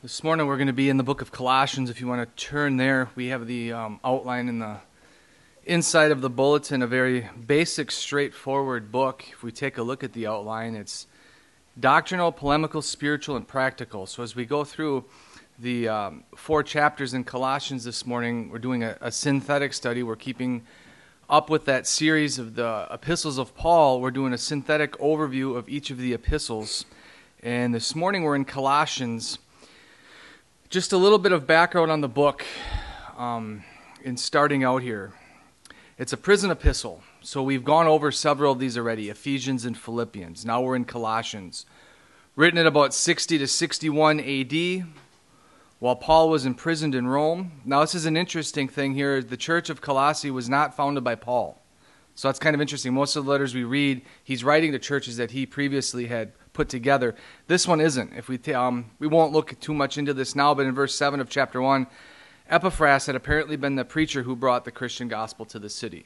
This morning we're going to be in the book of Colossians. If you want to turn there, we have the um, outline in the inside of the bulletin, a very basic, straightforward book. If we take a look at the outline, it's doctrinal, polemical, spiritual, and practical. So as we go through the um, four chapters in Colossians this morning, we're doing a, a synthetic study. We're keeping up with that series of the epistles of Paul. We're doing a synthetic overview of each of the epistles. And this morning we're in Colossians. Just a little bit of background on the book um, in starting out here. It's a prison epistle. So we've gone over several of these already Ephesians and Philippians. Now we're in Colossians. Written at about 60 to 61 AD, while Paul was imprisoned in Rome. Now, this is an interesting thing here. The church of Colossae was not founded by Paul. So that's kind of interesting. Most of the letters we read, he's writing to churches that he previously had put together. This one isn't. If we um, we won't look too much into this now, but in verse seven of chapter one, Epaphras had apparently been the preacher who brought the Christian gospel to the city.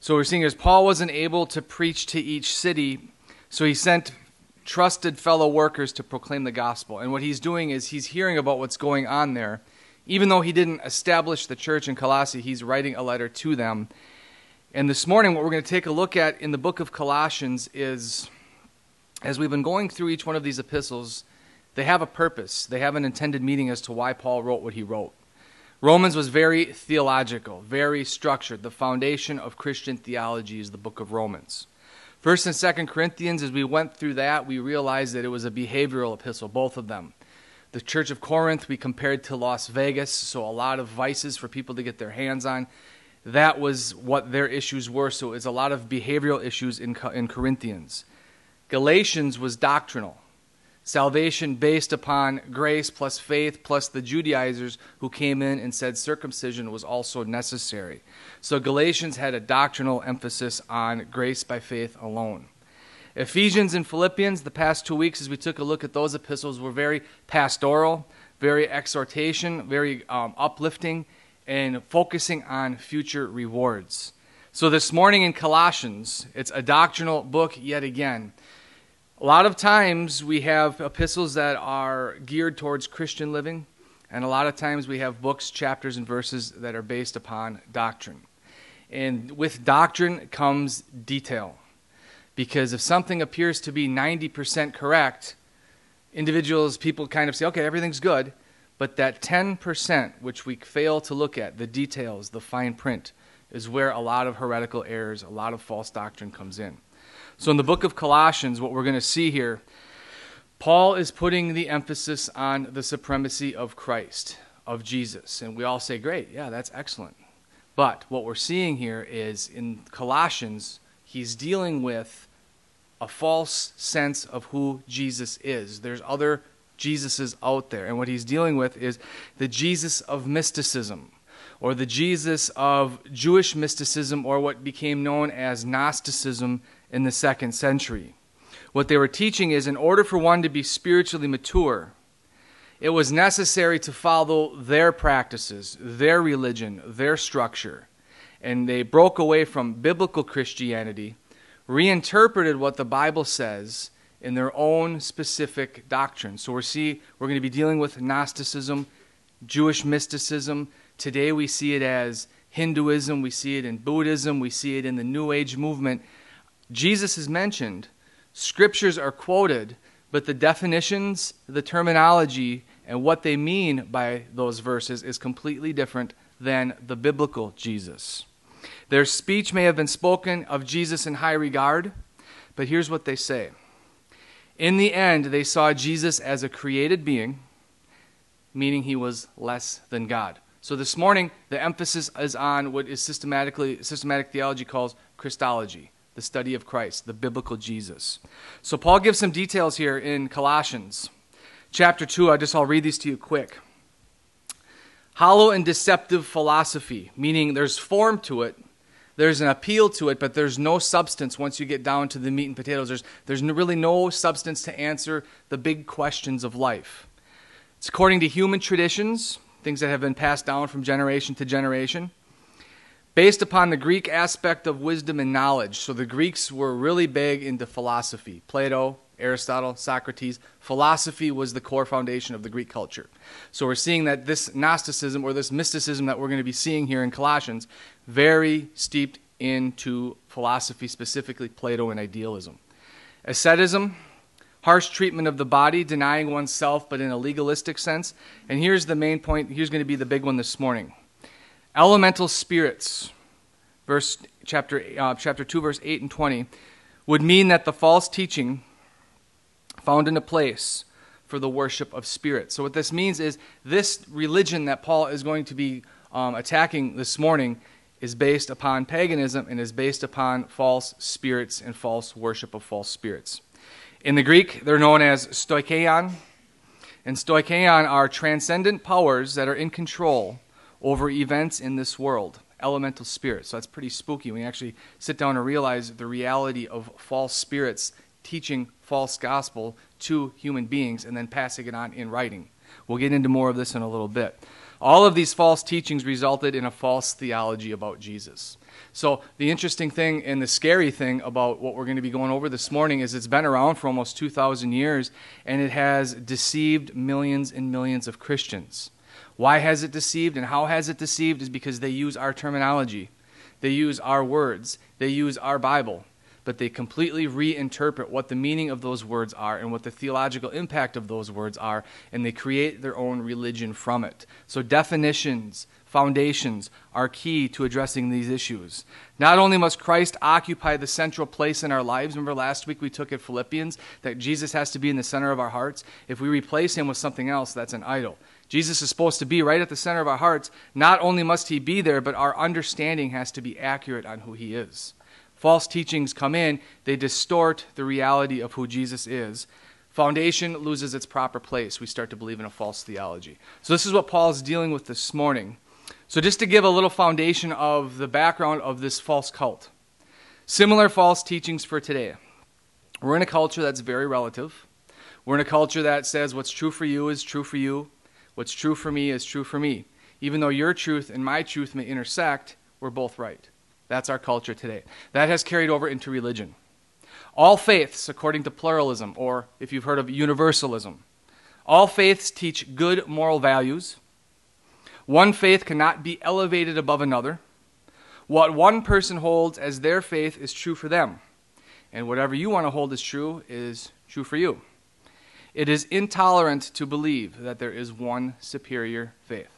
So we're seeing as Paul wasn't able to preach to each city, so he sent trusted fellow workers to proclaim the gospel. And what he's doing is he's hearing about what's going on there. Even though he didn't establish the church in Colossae, he's writing a letter to them. And this morning, what we're going to take a look at in the book of Colossians is as we've been going through each one of these epistles, they have a purpose. They have an intended meaning as to why Paul wrote what he wrote. Romans was very theological, very structured. The foundation of Christian theology is the book of Romans. First and Second Corinthians, as we went through that, we realized that it was a behavioral epistle, both of them. The Church of Corinth we compared to Las Vegas, so a lot of vices for people to get their hands on. That was what their issues were, so it's a lot of behavioral issues in, in Corinthians. Galatians was doctrinal. Salvation based upon grace plus faith plus the Judaizers who came in and said circumcision was also necessary. So Galatians had a doctrinal emphasis on grace by faith alone. Ephesians and Philippians, the past two weeks as we took a look at those epistles, were very pastoral, very exhortation, very um, uplifting, and focusing on future rewards. So this morning in Colossians, it's a doctrinal book yet again. A lot of times we have epistles that are geared towards Christian living, and a lot of times we have books, chapters, and verses that are based upon doctrine. And with doctrine comes detail. Because if something appears to be 90% correct, individuals, people kind of say, okay, everything's good. But that 10%, which we fail to look at, the details, the fine print, is where a lot of heretical errors, a lot of false doctrine comes in. So, in the book of Colossians, what we're going to see here, Paul is putting the emphasis on the supremacy of Christ, of Jesus. And we all say, great, yeah, that's excellent. But what we're seeing here is in Colossians, he's dealing with a false sense of who Jesus is. There's other Jesuses out there. And what he's dealing with is the Jesus of mysticism, or the Jesus of Jewish mysticism, or what became known as Gnosticism in the second century. What they were teaching is in order for one to be spiritually mature, it was necessary to follow their practices, their religion, their structure. And they broke away from biblical Christianity, reinterpreted what the Bible says in their own specific doctrine. So we're see we're going to be dealing with Gnosticism, Jewish mysticism. Today we see it as Hinduism, we see it in Buddhism, we see it in the New Age movement. Jesus is mentioned, scriptures are quoted, but the definitions, the terminology, and what they mean by those verses is completely different than the biblical Jesus. Their speech may have been spoken of Jesus in high regard, but here's what they say. In the end, they saw Jesus as a created being, meaning he was less than God. So this morning, the emphasis is on what is systematically systematic theology calls Christology the study of Christ, the biblical Jesus. So Paul gives some details here in Colossians. Chapter 2, I just I'll read these to you quick. Hollow and deceptive philosophy, meaning there's form to it, there's an appeal to it, but there's no substance once you get down to the meat and potatoes. There's, there's really no substance to answer the big questions of life. It's according to human traditions, things that have been passed down from generation to generation based upon the Greek aspect of wisdom and knowledge. So the Greeks were really big into philosophy Plato, Aristotle, Socrates. Philosophy was the core foundation of the Greek culture. So we're seeing that this Gnosticism or this mysticism that we're going to be seeing here in Colossians, very steeped into philosophy, specifically Plato and idealism. Asceticism, harsh treatment of the body, denying oneself, but in a legalistic sense. And here's the main point. Here's going to be the big one this morning. Elemental spirits, verse chapter uh, chapter two, verse eight and twenty, would mean that the false teaching found in a place for the worship of spirits. So what this means is this religion that Paul is going to be um, attacking this morning is based upon paganism and is based upon false spirits and false worship of false spirits. In the Greek, they're known as stoicheion, and stoicheion are transcendent powers that are in control over events in this world, elemental spirits. So that's pretty spooky when you actually sit down and realize the reality of false spirits teaching false gospel to human beings and then passing it on in writing. We'll get into more of this in a little bit. All of these false teachings resulted in a false theology about Jesus. So, the interesting thing and the scary thing about what we're going to be going over this morning is it's been around for almost 2,000 years and it has deceived millions and millions of Christians. Why has it deceived and how has it deceived is because they use our terminology, they use our words, they use our Bible. But they completely reinterpret what the meaning of those words are and what the theological impact of those words are, and they create their own religion from it. So, definitions, foundations are key to addressing these issues. Not only must Christ occupy the central place in our lives, remember last week we took at Philippians that Jesus has to be in the center of our hearts. If we replace him with something else, that's an idol. Jesus is supposed to be right at the center of our hearts. Not only must he be there, but our understanding has to be accurate on who he is false teachings come in, they distort the reality of who Jesus is. Foundation loses its proper place. We start to believe in a false theology. So, this is what Paul is dealing with this morning. So, just to give a little foundation of the background of this false cult, similar false teachings for today. We're in a culture that's very relative. We're in a culture that says what's true for you is true for you, what's true for me is true for me. Even though your truth and my truth may intersect, we're both right. That's our culture today. That has carried over into religion. All faiths, according to pluralism, or if you've heard of universalism, all faiths teach good moral values. One faith cannot be elevated above another. What one person holds as their faith is true for them, and whatever you want to hold as true is true for you. It is intolerant to believe that there is one superior faith.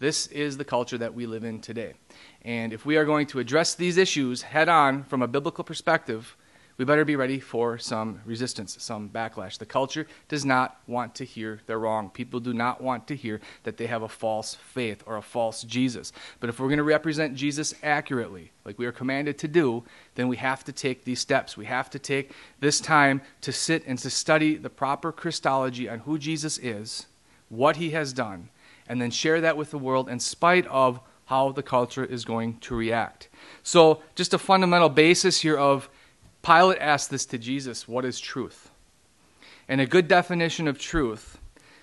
This is the culture that we live in today. And if we are going to address these issues head on from a biblical perspective, we better be ready for some resistance, some backlash. The culture does not want to hear they're wrong. People do not want to hear that they have a false faith or a false Jesus. But if we're going to represent Jesus accurately, like we are commanded to do, then we have to take these steps. We have to take this time to sit and to study the proper Christology on who Jesus is, what he has done, and then share that with the world in spite of how the culture is going to react. So, just a fundamental basis here of Pilate asked this to Jesus what is truth? And a good definition of truth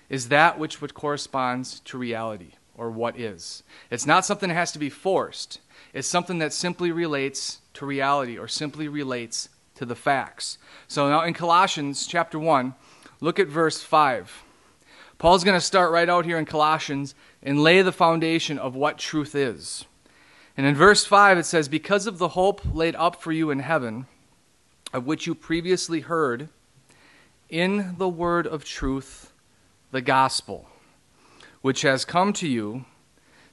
is that which, which corresponds to reality or what is. It's not something that has to be forced, it's something that simply relates to reality or simply relates to the facts. So, now in Colossians chapter 1, look at verse 5. Paul's going to start right out here in Colossians and lay the foundation of what truth is. And in verse 5, it says, Because of the hope laid up for you in heaven, of which you previously heard, in the word of truth, the gospel, which has come to you,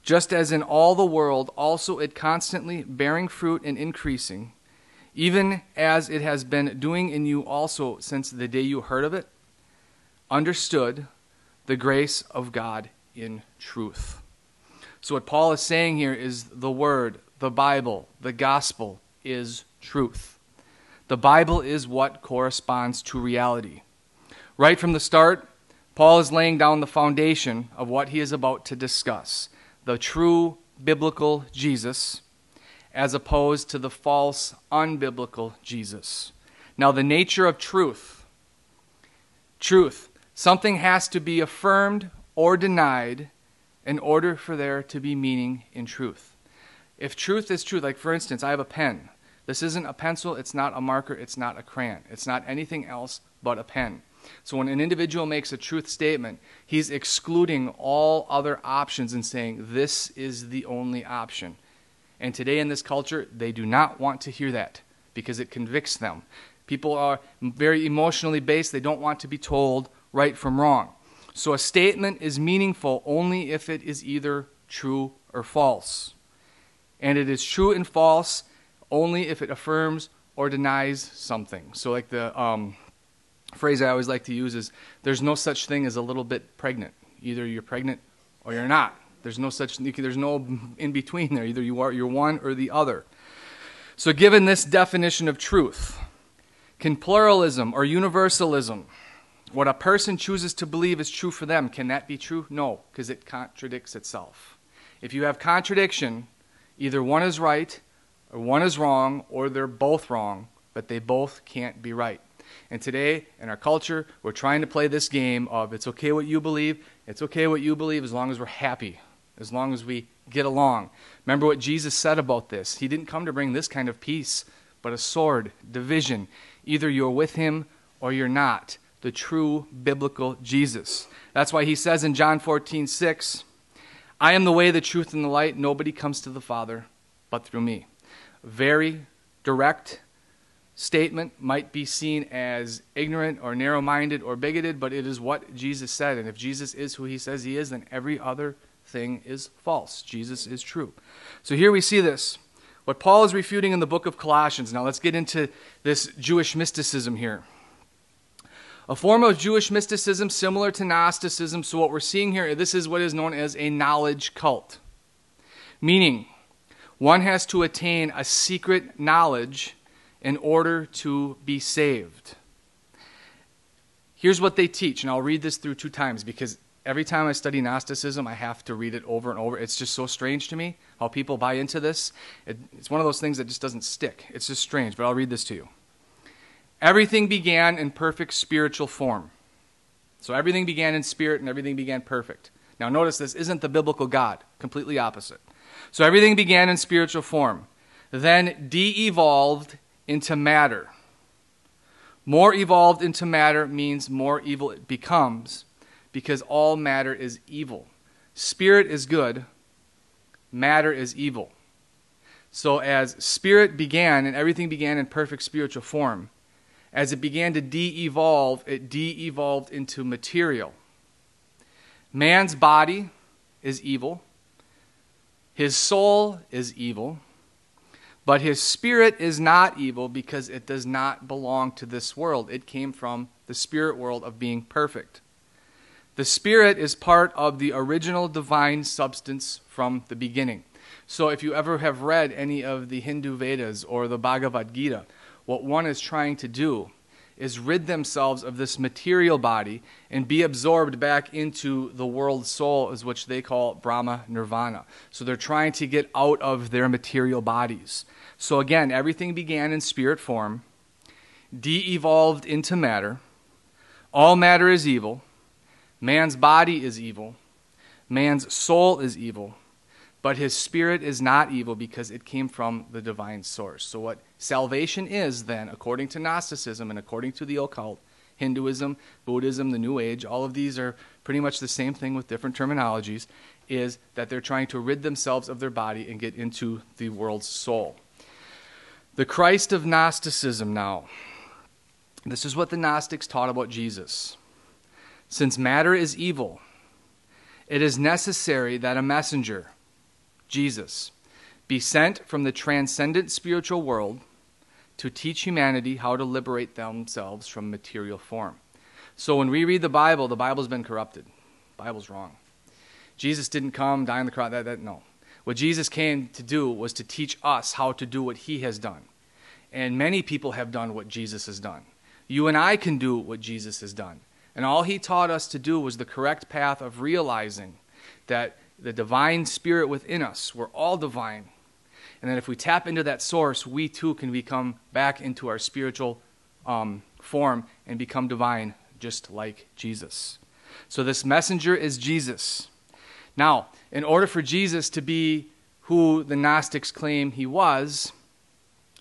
just as in all the world, also it constantly bearing fruit and increasing, even as it has been doing in you also since the day you heard of it, understood, the grace of God in truth. So, what Paul is saying here is the Word, the Bible, the gospel is truth. The Bible is what corresponds to reality. Right from the start, Paul is laying down the foundation of what he is about to discuss the true biblical Jesus, as opposed to the false, unbiblical Jesus. Now, the nature of truth. Truth Something has to be affirmed or denied in order for there to be meaning in truth. If truth is truth, like for instance, I have a pen. This isn't a pencil, it's not a marker, it's not a crayon, it's not anything else but a pen. So when an individual makes a truth statement, he's excluding all other options and saying, this is the only option. And today in this culture, they do not want to hear that because it convicts them. People are very emotionally based, they don't want to be told right from wrong. So a statement is meaningful only if it is either true or false. And it is true and false only if it affirms or denies something. So, like the um, phrase I always like to use is there's no such thing as a little bit pregnant. Either you're pregnant or you're not. There's no such there's no in between there. Either you are you're one or the other. So given this definition of truth, can pluralism or universalism, what a person chooses to believe is true for them, can that be true? No, because it contradicts itself. If you have contradiction, either one is right or one is wrong or they're both wrong, but they both can't be right. And today, in our culture, we're trying to play this game of it's okay what you believe, it's okay what you believe as long as we're happy, as long as we get along. Remember what Jesus said about this. He didn't come to bring this kind of peace, but a sword, division. Either you're with him or you're not. The true biblical Jesus. That's why he says in John 14, 6, I am the way, the truth, and the light. Nobody comes to the Father but through me. Very direct, statement might be seen as ignorant or narrow minded or bigoted, but it is what Jesus said. And if Jesus is who he says he is, then every other thing is false. Jesus is true. So here we see this. What Paul is refuting in the book of Colossians. Now let's get into this Jewish mysticism here. A form of Jewish mysticism similar to Gnosticism. So what we're seeing here, this is what is known as a knowledge cult. Meaning, one has to attain a secret knowledge in order to be saved. Here's what they teach, and I'll read this through two times because every time I study Gnosticism, I have to read it over and over. It's just so strange to me how people buy into this. It, it's one of those things that just doesn't stick. It's just strange, but I'll read this to you. Everything began in perfect spiritual form. So everything began in spirit and everything began perfect. Now, notice this isn't the biblical God, completely opposite. So everything began in spiritual form, then de evolved into matter. More evolved into matter means more evil it becomes because all matter is evil. Spirit is good, matter is evil. So, as spirit began and everything began in perfect spiritual form, as it began to de evolve, it de evolved into material. Man's body is evil, his soul is evil, but his spirit is not evil because it does not belong to this world. It came from the spirit world of being perfect. The spirit is part of the original divine substance from the beginning. So if you ever have read any of the Hindu Vedas or the Bhagavad Gita, what one is trying to do is rid themselves of this material body and be absorbed back into the world soul, is which they call Brahma Nirvana. So they're trying to get out of their material bodies. So again, everything began in spirit form, de evolved into matter. All matter is evil. Man's body is evil. Man's soul is evil. But his spirit is not evil because it came from the divine source. So, what salvation is, then, according to Gnosticism and according to the occult, Hinduism, Buddhism, the New Age, all of these are pretty much the same thing with different terminologies, is that they're trying to rid themselves of their body and get into the world's soul. The Christ of Gnosticism now. This is what the Gnostics taught about Jesus. Since matter is evil, it is necessary that a messenger, Jesus, be sent from the transcendent spiritual world to teach humanity how to liberate themselves from material form. So when we read the Bible, the Bible's been corrupted. The Bible's wrong. Jesus didn't come, die on the cross. That, that, no. What Jesus came to do was to teach us how to do what he has done. And many people have done what Jesus has done. You and I can do what Jesus has done. And all he taught us to do was the correct path of realizing that the divine spirit within us, we're all divine. And that if we tap into that source, we too can become back into our spiritual um, form and become divine, just like Jesus. So, this messenger is Jesus. Now, in order for Jesus to be who the Gnostics claim he was,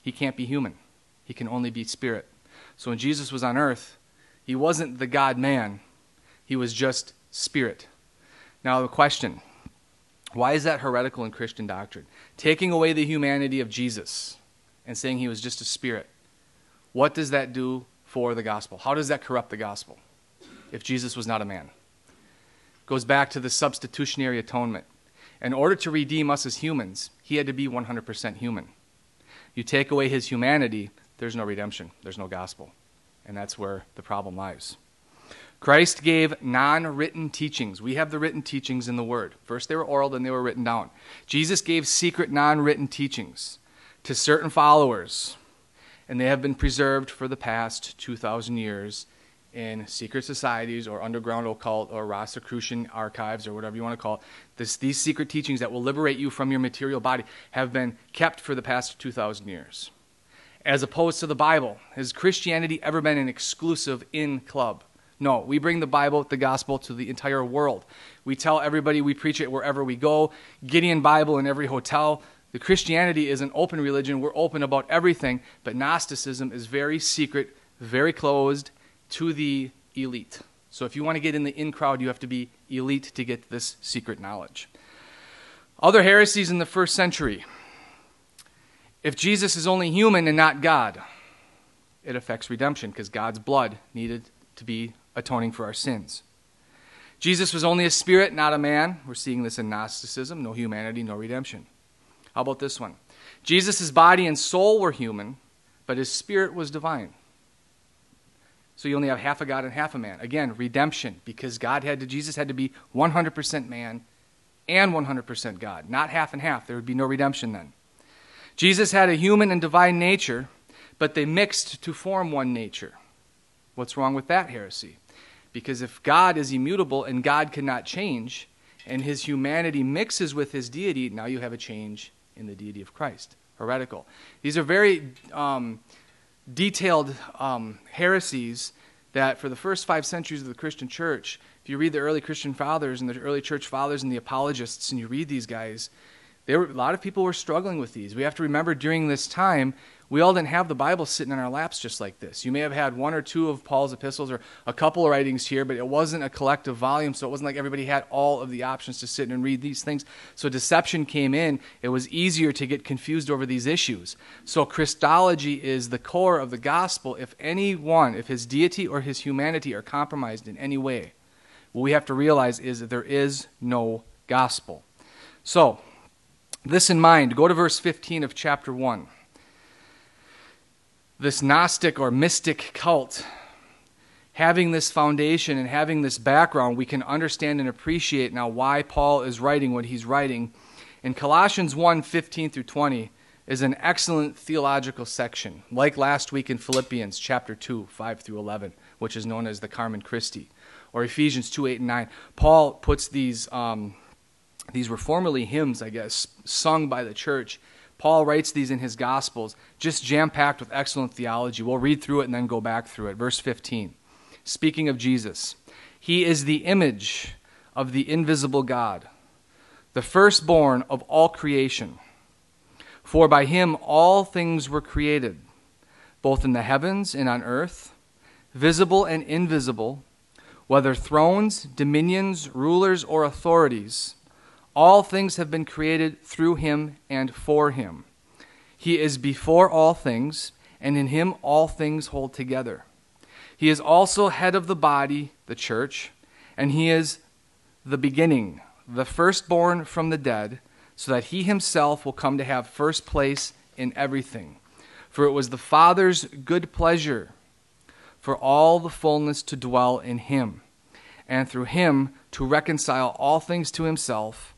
he can't be human. He can only be spirit. So when Jesus was on earth, He wasn't the God man, he was just spirit. Now, the question why is that heretical in Christian doctrine? Taking away the humanity of Jesus and saying he was just a spirit. What does that do for the gospel? How does that corrupt the gospel if Jesus was not a man? Goes back to the substitutionary atonement. In order to redeem us as humans, he had to be 100% human. You take away his humanity, there's no redemption, there's no gospel. And that's where the problem lies. Christ gave non written teachings. We have the written teachings in the Word. First they were oral, then they were written down. Jesus gave secret non written teachings to certain followers, and they have been preserved for the past 2,000 years in secret societies or underground occult or Rosicrucian archives or whatever you want to call it. This, these secret teachings that will liberate you from your material body have been kept for the past 2,000 years. As opposed to the Bible, has Christianity ever been an exclusive in club? No, we bring the Bible, the gospel to the entire world. We tell everybody we preach it wherever we go. Gideon Bible in every hotel. The Christianity is an open religion. We're open about everything, but Gnosticism is very secret, very closed to the elite. So if you want to get in the in crowd, you have to be elite to get this secret knowledge. Other heresies in the first century. If Jesus is only human and not God, it affects redemption because God's blood needed to be atoning for our sins. Jesus was only a spirit, not a man. We're seeing this in Gnosticism no humanity, no redemption. How about this one? Jesus' body and soul were human, but his spirit was divine. So you only have half a God and half a man. Again, redemption, because God had to, Jesus had to be 100% man and 100% God, not half and half. There would be no redemption then. Jesus had a human and divine nature, but they mixed to form one nature. What's wrong with that heresy? Because if God is immutable and God cannot change, and his humanity mixes with his deity, now you have a change in the deity of Christ. Heretical. These are very um, detailed um, heresies that for the first five centuries of the Christian church, if you read the early Christian fathers and the early church fathers and the apologists, and you read these guys, were, a lot of people were struggling with these. We have to remember during this time, we all didn't have the Bible sitting in our laps just like this. You may have had one or two of Paul's epistles or a couple of writings here, but it wasn't a collective volume, so it wasn't like everybody had all of the options to sit and read these things. So deception came in. It was easier to get confused over these issues. So Christology is the core of the gospel. If anyone, if his deity or his humanity are compromised in any way, what we have to realize is that there is no gospel. So, this in mind, go to verse 15 of chapter 1 this Gnostic or mystic cult, having this foundation and having this background, we can understand and appreciate now why Paul is writing what he's writing. In Colossians 1 15 through 20 is an excellent theological section, like last week in Philippians chapter 2, 5 through 11, which is known as the Carmen Christi, or Ephesians 2, 8, and 9. Paul puts these, um, these were formerly hymns, I guess, sung by the church Paul writes these in his Gospels, just jam packed with excellent theology. We'll read through it and then go back through it. Verse 15. Speaking of Jesus, He is the image of the invisible God, the firstborn of all creation. For by Him all things were created, both in the heavens and on earth, visible and invisible, whether thrones, dominions, rulers, or authorities. All things have been created through him and for him. He is before all things, and in him all things hold together. He is also head of the body, the church, and he is the beginning, the firstborn from the dead, so that he himself will come to have first place in everything. For it was the Father's good pleasure for all the fullness to dwell in him, and through him to reconcile all things to himself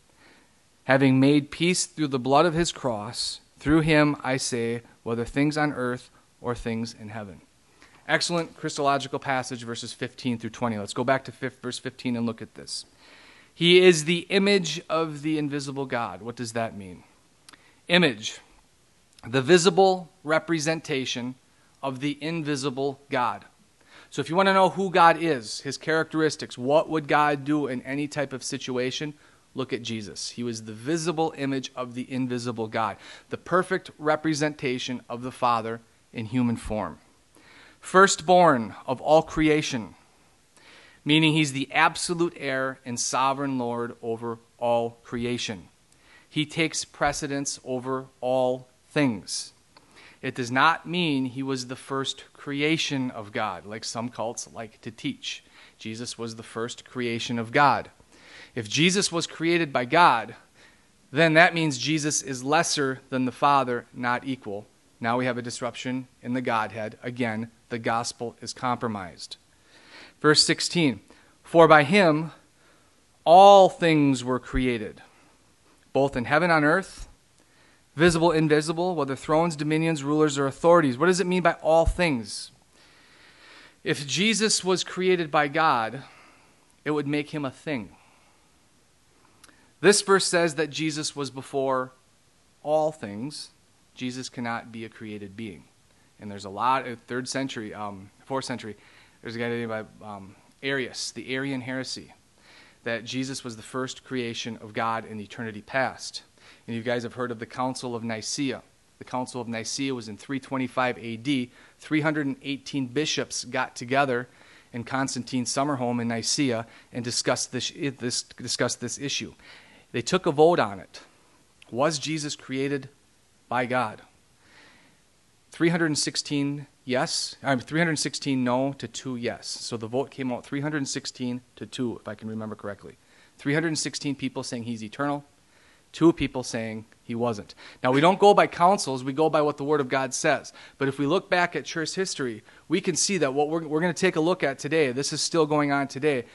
having made peace through the blood of his cross, through him, I say, whether things on earth or things in heaven. Excellent Christological passage, verses 15 through 20. Let's go back to verse 15 and look at this. He is the image of the invisible God. What does that mean? Image, the visible representation of the invisible God. So if you want to know who God is, his characteristics, what would God do in any type of situation? Look at Jesus. He was the visible image of the invisible God, the perfect representation of the Father in human form. firstborn of all creation, meaning he's the absolute heir and sovereign Lord over all creation. He takes precedence over all things. It does not mean he was the first creation of God, like some cults like to teach. Jesus was the first creation of God. If Jesus was created by God, then that means Jesus is lesser than the Father, not equal. Now we have a disruption in the Godhead. Again, the gospel is compromised. Verse 16 For by him all things were created, both in heaven and on earth, visible, invisible, whether thrones, dominions, rulers, or authorities. What does it mean by all things? If Jesus was created by God, it would make him a thing. This verse says that Jesus was before all things. Jesus cannot be a created being. And there's a lot, of third century, um, fourth century, there's a guy named um, Arius, the Arian heresy, that Jesus was the first creation of God in eternity past. And you guys have heard of the Council of Nicaea. The Council of Nicaea was in 325 AD. 318 bishops got together in Constantine's summer home in Nicaea and discussed this, this, discussed this issue. They took a vote on it. Was Jesus created by God? 316 yes, I'm 316 no to 2 yes. So the vote came out 316 to 2 if I can remember correctly. 316 people saying he's eternal, two people saying he wasn't. Now, we don't go by councils, we go by what the Word of God says. But if we look back at church history, we can see that what we're, we're going to take a look at today, this is still going on today.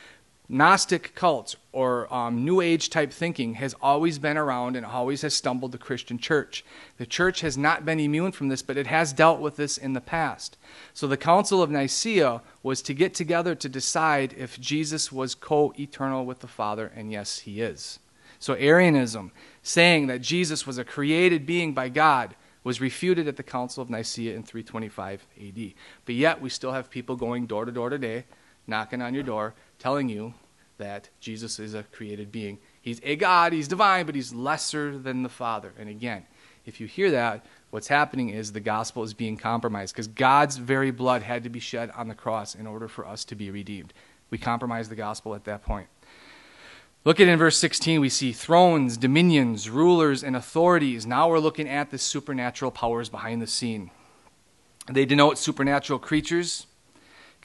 Gnostic cults or um, New Age type thinking has always been around and always has stumbled the Christian church. The church has not been immune from this, but it has dealt with this in the past. So the Council of Nicaea was to get together to decide if Jesus was co eternal with the Father, and yes, he is. So Arianism, saying that Jesus was a created being by God, was refuted at the Council of Nicaea in 325 AD. But yet, we still have people going door to door today, knocking on your door telling you that Jesus is a created being. He's a God, he's divine, but he's lesser than the Father. And again, if you hear that, what's happening is the gospel is being compromised because God's very blood had to be shed on the cross in order for us to be redeemed. We compromise the gospel at that point. Look at in verse 16, we see thrones, dominions, rulers, and authorities. Now we're looking at the supernatural powers behind the scene. They denote supernatural creatures,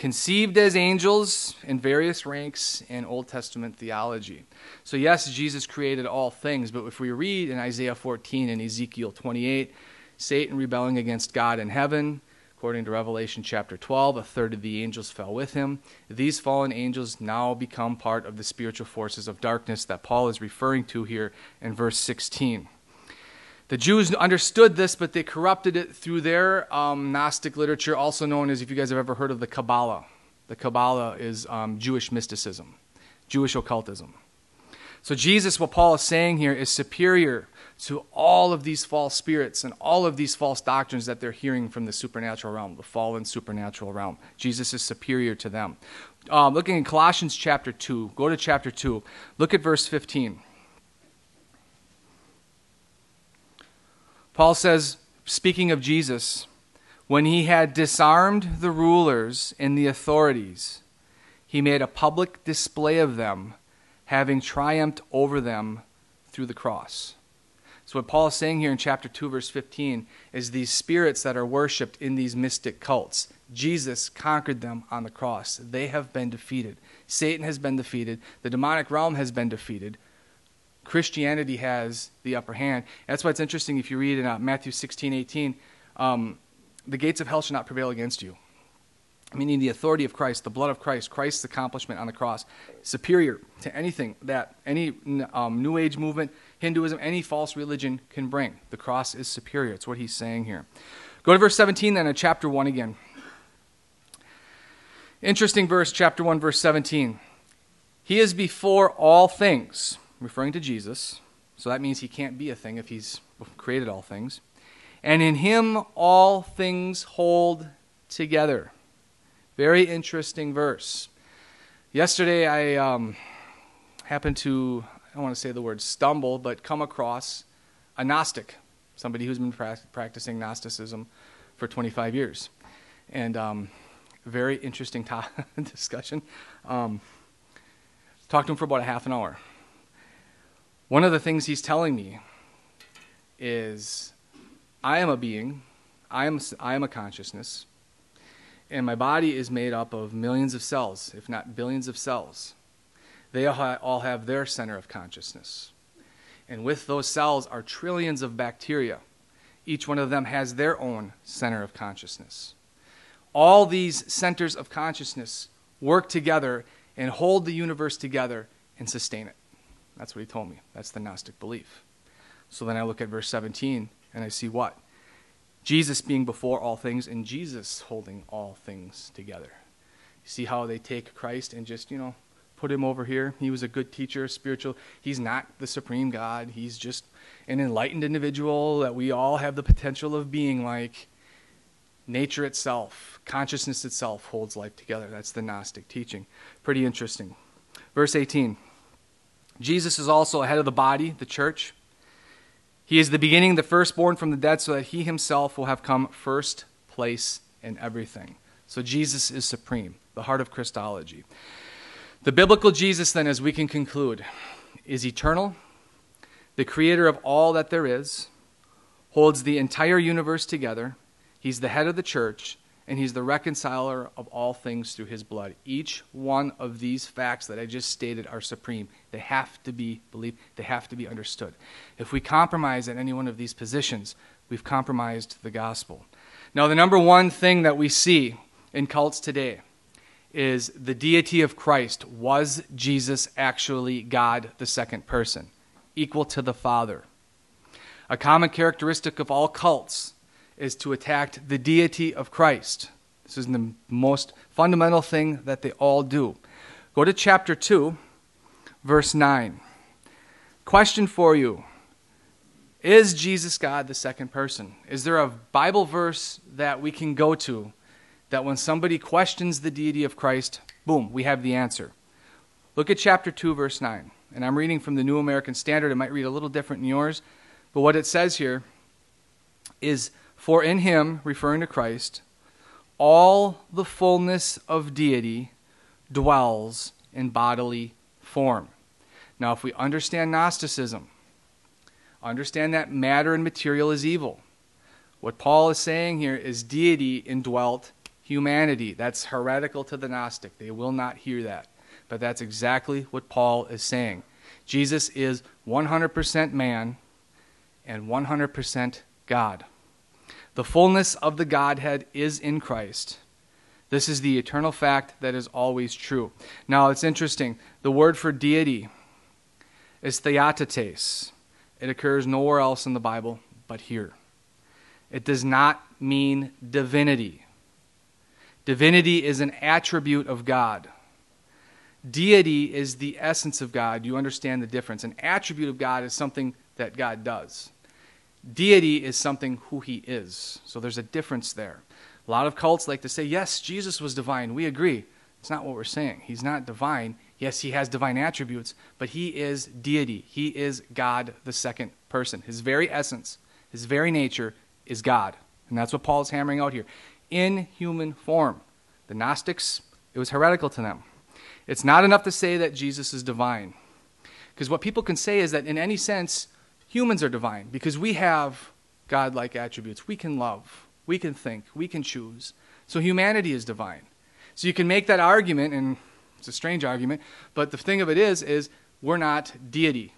conceived as angels in various ranks in Old Testament theology. So, yes, Jesus created all things, but if we read in Isaiah 14 and Ezekiel 28, Satan rebelling against God in heaven, according to Revelation chapter 12, a third of the angels fell with him. These fallen angels now become part of the spiritual forces of darkness that Paul is referring to here in verse 16. The Jews understood this, but they corrupted it through their um, Gnostic literature, also known as, if you guys have ever heard of the Kabbalah. The Kabbalah is um, Jewish mysticism, Jewish occultism. So, Jesus, what Paul is saying here, is superior to all of these false spirits and all of these false doctrines that they're hearing from the supernatural realm, the fallen supernatural realm. Jesus is superior to them. Um, looking in Colossians chapter 2, go to chapter 2, look at verse 15. Paul says, speaking of Jesus, when he had disarmed the rulers and the authorities, he made a public display of them, having triumphed over them through the cross. So, what Paul is saying here in chapter 2, verse 15, is these spirits that are worshiped in these mystic cults, Jesus conquered them on the cross. They have been defeated. Satan has been defeated. The demonic realm has been defeated. Christianity has the upper hand. That's why it's interesting if you read in uh, Matthew 16, 18, um, the gates of hell shall not prevail against you. Meaning the authority of Christ, the blood of Christ, Christ's accomplishment on the cross, superior to anything that any um, New Age movement, Hinduism, any false religion can bring. The cross is superior. It's what he's saying here. Go to verse 17 then in chapter 1 again. Interesting verse, chapter 1, verse 17. He is before all things referring to Jesus. So that means he can't be a thing if he's created all things. And in him all things hold together. Very interesting verse. Yesterday I um, happened to, I don't want to say the word stumble, but come across a Gnostic, somebody who's been pra- practicing Gnosticism for 25 years. And um, Very interesting to- discussion. Um, talked to him for about a half an hour. One of the things he's telling me is I am a being, I am, I am a consciousness, and my body is made up of millions of cells, if not billions of cells. They all have their center of consciousness. And with those cells are trillions of bacteria. Each one of them has their own center of consciousness. All these centers of consciousness work together and hold the universe together and sustain it. That's what he told me. That's the Gnostic belief. So then I look at verse 17 and I see what? Jesus being before all things and Jesus holding all things together. You see how they take Christ and just, you know, put him over here. He was a good teacher, spiritual. He's not the supreme God. He's just an enlightened individual that we all have the potential of being like. Nature itself, consciousness itself holds life together. That's the Gnostic teaching. Pretty interesting. Verse 18 Jesus is also ahead of the body, the church. He is the beginning, the firstborn from the dead, so that he himself will have come first place in everything. So Jesus is supreme, the heart of Christology. The biblical Jesus, then, as we can conclude, is eternal, the creator of all that there is, holds the entire universe together. He's the head of the church, and he's the reconciler of all things through his blood. Each one of these facts that I just stated are supreme. They have to be believed, they have to be understood. If we compromise at any one of these positions, we've compromised the gospel. Now, the number one thing that we see in cults today is the deity of Christ. Was Jesus actually God, the second person, equal to the Father? A common characteristic of all cults is to attack the deity of Christ. This is the most fundamental thing that they all do. Go to chapter 2, verse 9. Question for you Is Jesus God the second person? Is there a Bible verse that we can go to that when somebody questions the deity of Christ, boom, we have the answer. Look at chapter 2, verse 9. And I'm reading from the New American Standard. It might read a little different in yours. But what it says here is For in him, referring to Christ, all the fullness of deity dwells in bodily form. Now, if we understand Gnosticism, understand that matter and material is evil. What Paul is saying here is deity indwelt humanity. That's heretical to the Gnostic. They will not hear that. But that's exactly what Paul is saying. Jesus is 100% man and 100% God. The fullness of the Godhead is in Christ. This is the eternal fact that is always true. Now, it's interesting. The word for deity is theotetes. It occurs nowhere else in the Bible but here. It does not mean divinity. Divinity is an attribute of God. Deity is the essence of God. You understand the difference. An attribute of God is something that God does. Deity is something who he is. So there's a difference there. A lot of cults like to say, yes, Jesus was divine. We agree. It's not what we're saying. He's not divine. Yes, he has divine attributes, but he is deity. He is God, the second person. His very essence, his very nature is God. And that's what Paul is hammering out here in human form. The Gnostics, it was heretical to them. It's not enough to say that Jesus is divine. Because what people can say is that in any sense, humans are divine because we have God-like attributes. We can love, we can think, we can choose. So humanity is divine. So you can make that argument, and it's a strange argument, but the thing of it is, is we're not deity.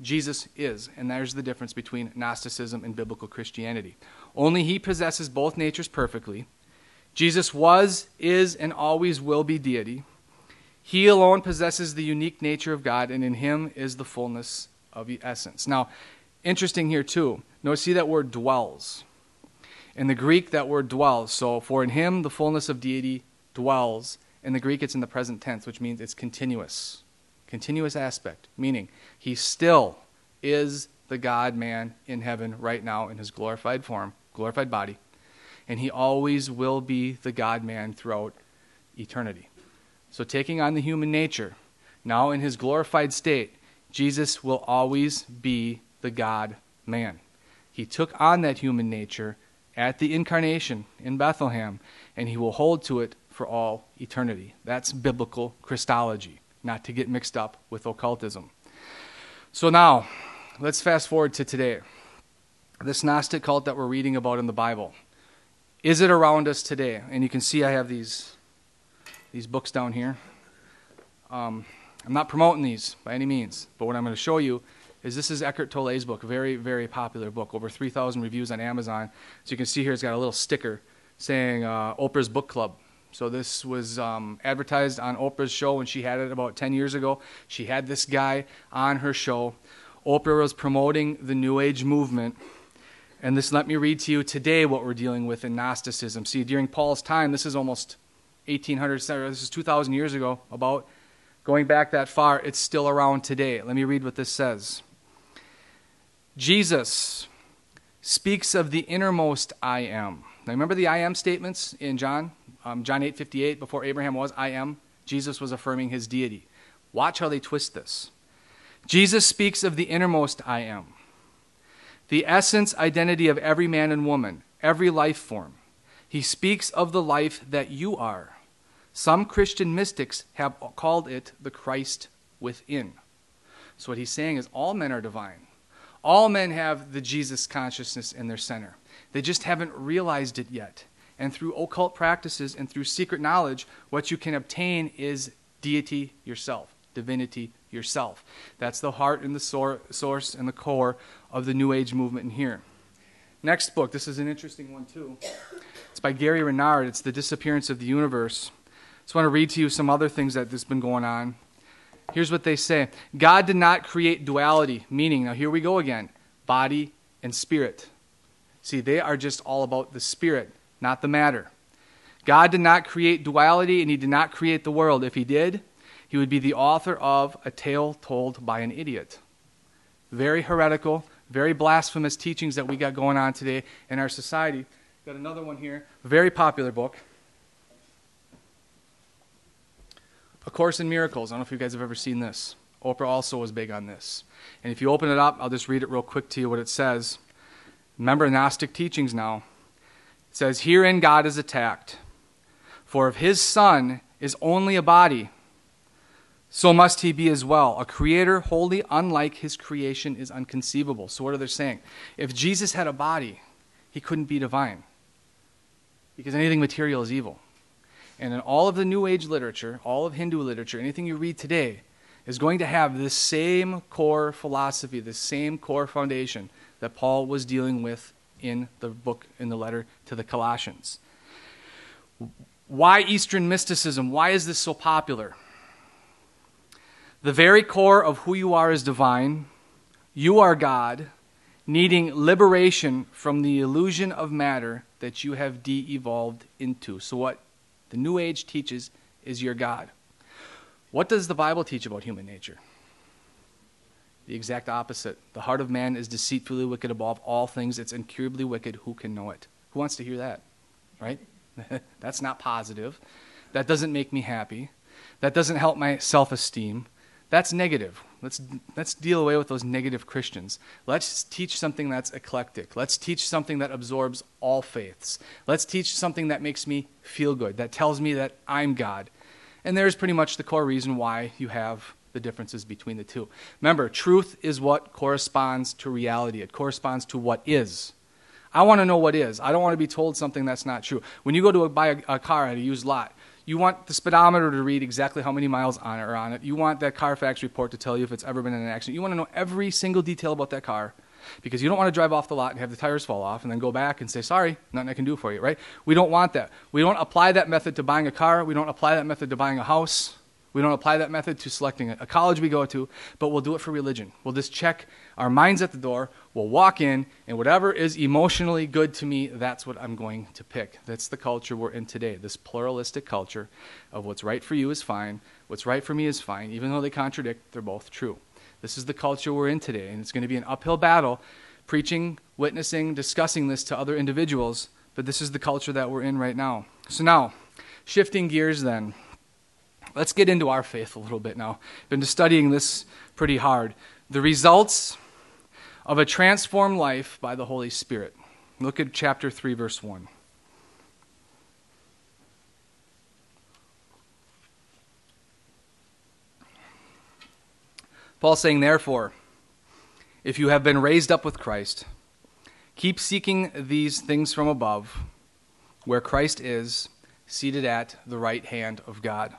Jesus is, and there's the difference between Gnosticism and biblical Christianity. Only he possesses both natures perfectly. Jesus was, is, and always will be deity. He alone possesses the unique nature of God, and in him is the fullness of essence. Now, interesting here too. Notice see that word dwells. In the Greek, that word dwells. So, for in him the fullness of deity dwells. In the Greek, it's in the present tense, which means it's continuous. Continuous aspect, meaning he still is the God man in heaven right now in his glorified form, glorified body, and he always will be the God man throughout eternity. So, taking on the human nature, now in his glorified state, Jesus will always be the God man. He took on that human nature at the incarnation in Bethlehem, and he will hold to it for all eternity. That's biblical Christology, not to get mixed up with occultism. So now, let's fast forward to today. This Gnostic cult that we're reading about in the Bible. Is it around us today? And you can see I have these, these books down here. Um, I'm not promoting these by any means, but what I'm going to show you is this is Eckhart Tolle's book, very, very popular book, over 3,000 reviews on Amazon. So you can see here it's got a little sticker saying uh, Oprah's Book Club. So this was um, advertised on Oprah's show when she had it about 10 years ago. She had this guy on her show. Oprah was promoting the New Age movement. And this, let me read to you today what we're dealing with in Gnosticism. See, during Paul's time, this is almost 1800, this is 2,000 years ago, about going back that far, it's still around today. Let me read what this says. Jesus speaks of the innermost I am. Now remember the I am statements in John? Um, John 8 58, before Abraham was, I am. Jesus was affirming his deity. Watch how they twist this. Jesus speaks of the innermost I am, the essence, identity of every man and woman, every life form. He speaks of the life that you are. Some Christian mystics have called it the Christ within. So, what he's saying is all men are divine. All men have the Jesus consciousness in their center. They just haven't realized it yet. And through occult practices and through secret knowledge, what you can obtain is deity yourself, divinity yourself. That's the heart and the source and the core of the New Age movement in here. Next book, this is an interesting one too. It's by Gary Renard. It's The Disappearance of the Universe. Just want to read to you some other things that has been going on. Here's what they say God did not create duality, meaning, now here we go again body and spirit. See, they are just all about the spirit, not the matter. God did not create duality and he did not create the world. If he did, he would be the author of a tale told by an idiot. Very heretical, very blasphemous teachings that we got going on today in our society. Got another one here, very popular book. A Course in Miracles. I don't know if you guys have ever seen this. Oprah also was big on this. And if you open it up, I'll just read it real quick to you what it says. Remember Gnostic teachings now. It says, Herein God is attacked. For if his Son is only a body, so must he be as well. A creator wholly unlike his creation is unconceivable. So, what are they saying? If Jesus had a body, he couldn't be divine. Because anything material is evil. And in all of the New Age literature, all of Hindu literature, anything you read today is going to have this same core philosophy, this same core foundation that Paul was dealing with in the book, in the letter to the Colossians. Why Eastern mysticism? Why is this so popular? The very core of who you are is divine. You are God, needing liberation from the illusion of matter that you have de evolved into. So, what the New Age teaches is your God. What does the Bible teach about human nature? The exact opposite. The heart of man is deceitfully wicked above all things. It's incurably wicked. Who can know it? Who wants to hear that? Right? That's not positive. That doesn't make me happy. That doesn't help my self esteem. That's negative. Let's, let's deal away with those negative Christians. Let's teach something that's eclectic. Let's teach something that absorbs all faiths. Let's teach something that makes me feel good, that tells me that I'm God. And there's pretty much the core reason why you have the differences between the two. Remember, truth is what corresponds to reality, it corresponds to what is. I want to know what is. I don't want to be told something that's not true. When you go to a, buy a, a car at a used lot, you want the speedometer to read exactly how many miles on it are on it. You want that Carfax report to tell you if it's ever been in an accident. You want to know every single detail about that car because you don't want to drive off the lot and have the tires fall off and then go back and say, sorry, nothing I can do for you, right? We don't want that. We don't apply that method to buying a car. We don't apply that method to buying a house. We don't apply that method to selecting a college we go to, but we'll do it for religion. We'll just check our minds at the door. We'll walk in, and whatever is emotionally good to me, that's what I'm going to pick. That's the culture we're in today, this pluralistic culture of what's right for you is fine, what's right for me is fine. Even though they contradict, they're both true. This is the culture we're in today, and it's going to be an uphill battle preaching, witnessing, discussing this to other individuals, but this is the culture that we're in right now. So now, shifting gears then. Let's get into our faith a little bit now. Been studying this pretty hard. The results of a transformed life by the Holy Spirit. Look at chapter 3, verse 1. Paul saying, Therefore, if you have been raised up with Christ, keep seeking these things from above, where Christ is, seated at the right hand of God.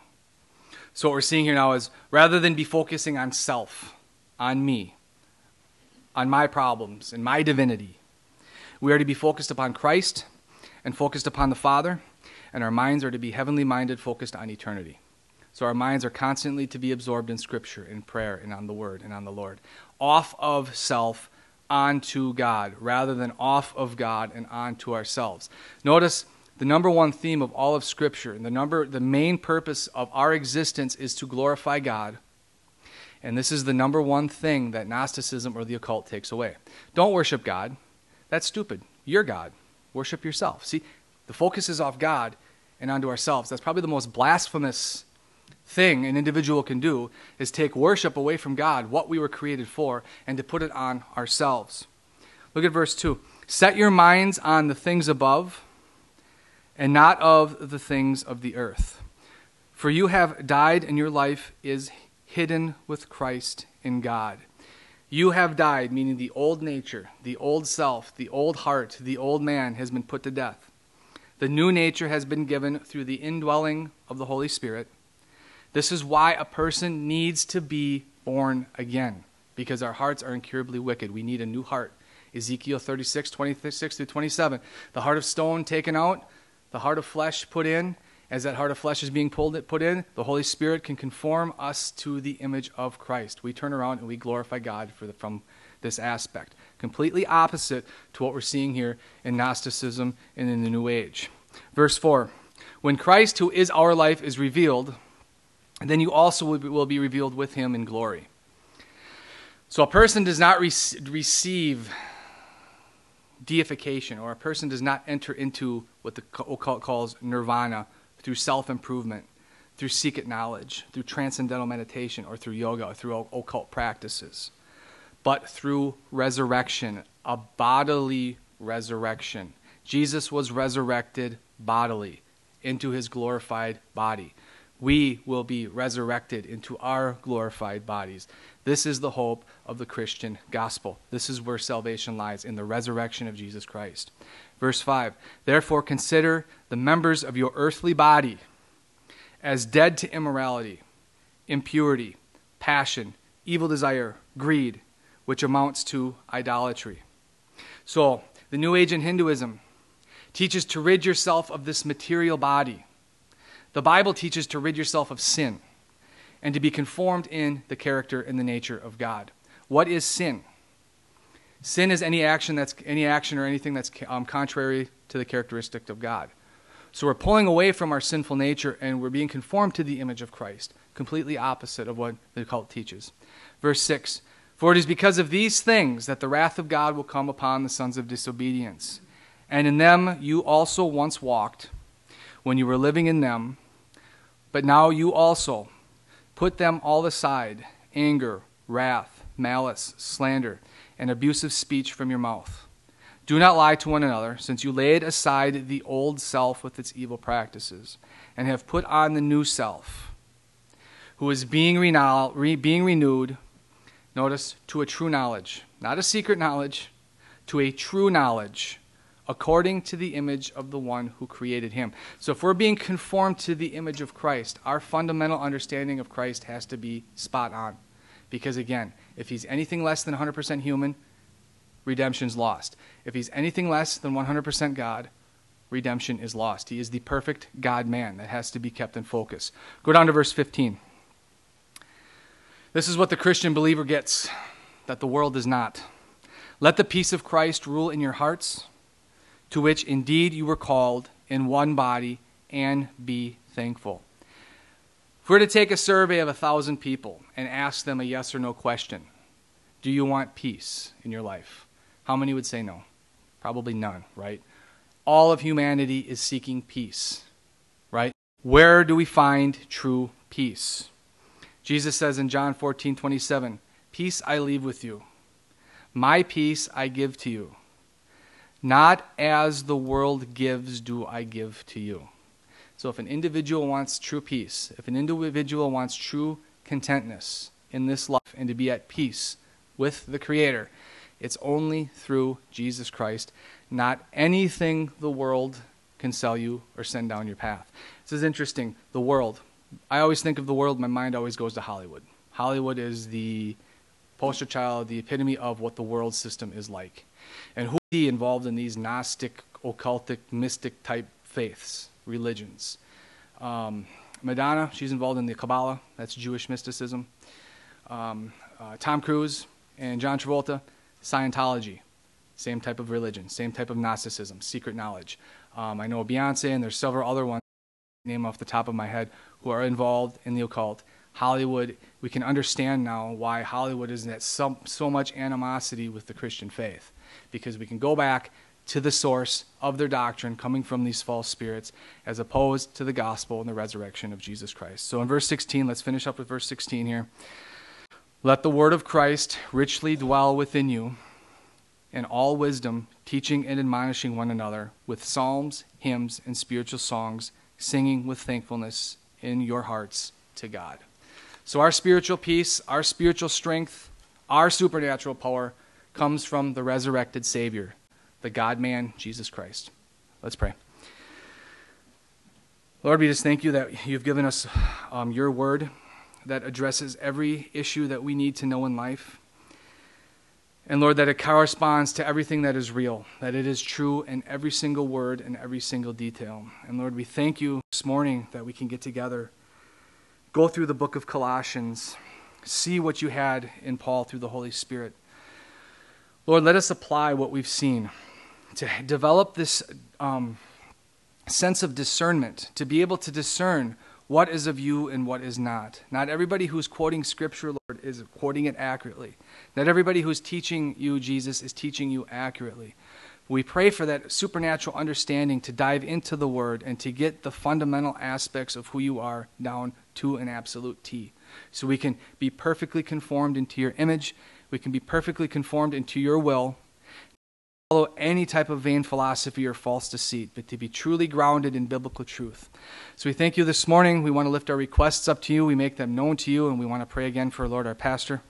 So, what we're seeing here now is rather than be focusing on self, on me, on my problems and my divinity, we are to be focused upon Christ and focused upon the Father, and our minds are to be heavenly minded, focused on eternity. So our minds are constantly to be absorbed in Scripture, in prayer, and on the Word, and on the Lord. Off of self, onto God, rather than off of God and onto ourselves. Notice the number one theme of all of Scripture, and the number, the main purpose of our existence is to glorify God. And this is the number one thing that Gnosticism or the occult takes away. Don't worship God. That's stupid. You're God. Worship yourself. See, the focus is off God and onto ourselves. That's probably the most blasphemous thing an individual can do is take worship away from God, what we were created for, and to put it on ourselves. Look at verse 2. Set your minds on the things above and not of the things of the earth. For you have died, and your life is hidden with Christ in God. You have died, meaning the old nature, the old self, the old heart, the old man has been put to death. The new nature has been given through the indwelling of the Holy Spirit this is why a person needs to be born again, because our hearts are incurably wicked. We need a new heart. Ezekiel 36, 26 through 27. The heart of stone taken out, the heart of flesh put in. As that heart of flesh is being pulled, put in, the Holy Spirit can conform us to the image of Christ. We turn around and we glorify God the, from this aspect. Completely opposite to what we're seeing here in Gnosticism and in the New Age. Verse 4 When Christ, who is our life, is revealed, then you also will be revealed with him in glory. So a person does not re- receive deification, or a person does not enter into what the occult calls nirvana through self improvement, through secret knowledge, through transcendental meditation, or through yoga, or through occult practices, but through resurrection, a bodily resurrection. Jesus was resurrected bodily into his glorified body we will be resurrected into our glorified bodies. This is the hope of the Christian gospel. This is where salvation lies in the resurrection of Jesus Christ. Verse 5 Therefore, consider the members of your earthly body as dead to immorality, impurity, passion, evil desire, greed, which amounts to idolatry. So, the New Age in Hinduism teaches to rid yourself of this material body the Bible teaches to rid yourself of sin and to be conformed in the character and the nature of God. What is sin? Sin is any action that's any action or anything that's um, contrary to the characteristic of God. So we're pulling away from our sinful nature and we're being conformed to the image of Christ, completely opposite of what the cult teaches. Verse 6 For it is because of these things that the wrath of God will come upon the sons of disobedience. And in them you also once walked when you were living in them, but now you also put them all aside anger, wrath, malice, slander, and abusive speech from your mouth. Do not lie to one another, since you laid aside the old self with its evil practices, and have put on the new self, who is being, re- being renewed, notice, to a true knowledge, not a secret knowledge, to a true knowledge according to the image of the one who created him. So, if we're being conformed to the image of Christ, our fundamental understanding of Christ has to be spot on. Because, again, if he's anything less than 100% human, redemption's lost. If he's anything less than 100% God, redemption is lost. He is the perfect God man that has to be kept in focus. Go down to verse 15. This is what the Christian believer gets that the world does not. Let the peace of Christ rule in your hearts to which indeed you were called in one body, and be thankful. If we're to take a survey of a thousand people and ask them a yes or no question, do you want peace in your life? How many would say no? Probably none, right? All of humanity is seeking peace, right? Where do we find true peace? Jesus says in John 14, 27, Peace I leave with you, my peace I give to you. Not as the world gives, do I give to you. So if an individual wants true peace, if an individual wants true contentness, in this life and to be at peace with the Creator, it's only through Jesus Christ, not anything the world can sell you or send down your path. This is interesting. The world. I always think of the world, my mind always goes to Hollywood. Hollywood is the poster child, the epitome of what the world system is like. And who is he involved in these Gnostic, occultic, mystic type faiths, religions? Um, Madonna, she's involved in the Kabbalah, that's Jewish mysticism. Um, uh, Tom Cruise and John Travolta, Scientology, same type of religion, same type of Gnosticism, secret knowledge. Um, I know Beyonce, and there's several other ones, name off the top of my head, who are involved in the occult. Hollywood, we can understand now why Hollywood is at so, so much animosity with the Christian faith, because we can go back to the source of their doctrine coming from these false spirits as opposed to the gospel and the resurrection of Jesus Christ. So in verse 16, let's finish up with verse 16 here. Let the word of Christ richly dwell within you in all wisdom, teaching and admonishing one another with psalms, hymns, and spiritual songs, singing with thankfulness in your hearts to God. So, our spiritual peace, our spiritual strength, our supernatural power comes from the resurrected Savior, the God man, Jesus Christ. Let's pray. Lord, we just thank you that you've given us um, your word that addresses every issue that we need to know in life. And Lord, that it corresponds to everything that is real, that it is true in every single word and every single detail. And Lord, we thank you this morning that we can get together, go through the book of Colossians, see what you had in Paul through the Holy Spirit. Lord, let us apply what we've seen to develop this um, sense of discernment, to be able to discern what is of you and what is not. Not everybody who's quoting Scripture, Lord, is quoting it accurately. Not everybody who's teaching you, Jesus, is teaching you accurately. We pray for that supernatural understanding to dive into the Word and to get the fundamental aspects of who you are down to an absolute T. So we can be perfectly conformed into your image, we can be perfectly conformed into your will, follow any type of vain philosophy or false deceit, but to be truly grounded in biblical truth. So we thank you this morning. We want to lift our requests up to you. We make them known to you, and we want to pray again for Lord our pastor,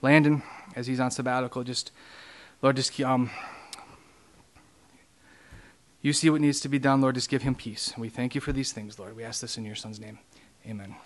Landon, as he's on sabbatical. Just Lord, just um, you see what needs to be done, Lord. Just give him peace. We thank you for these things, Lord. We ask this in your Son's name. Amen.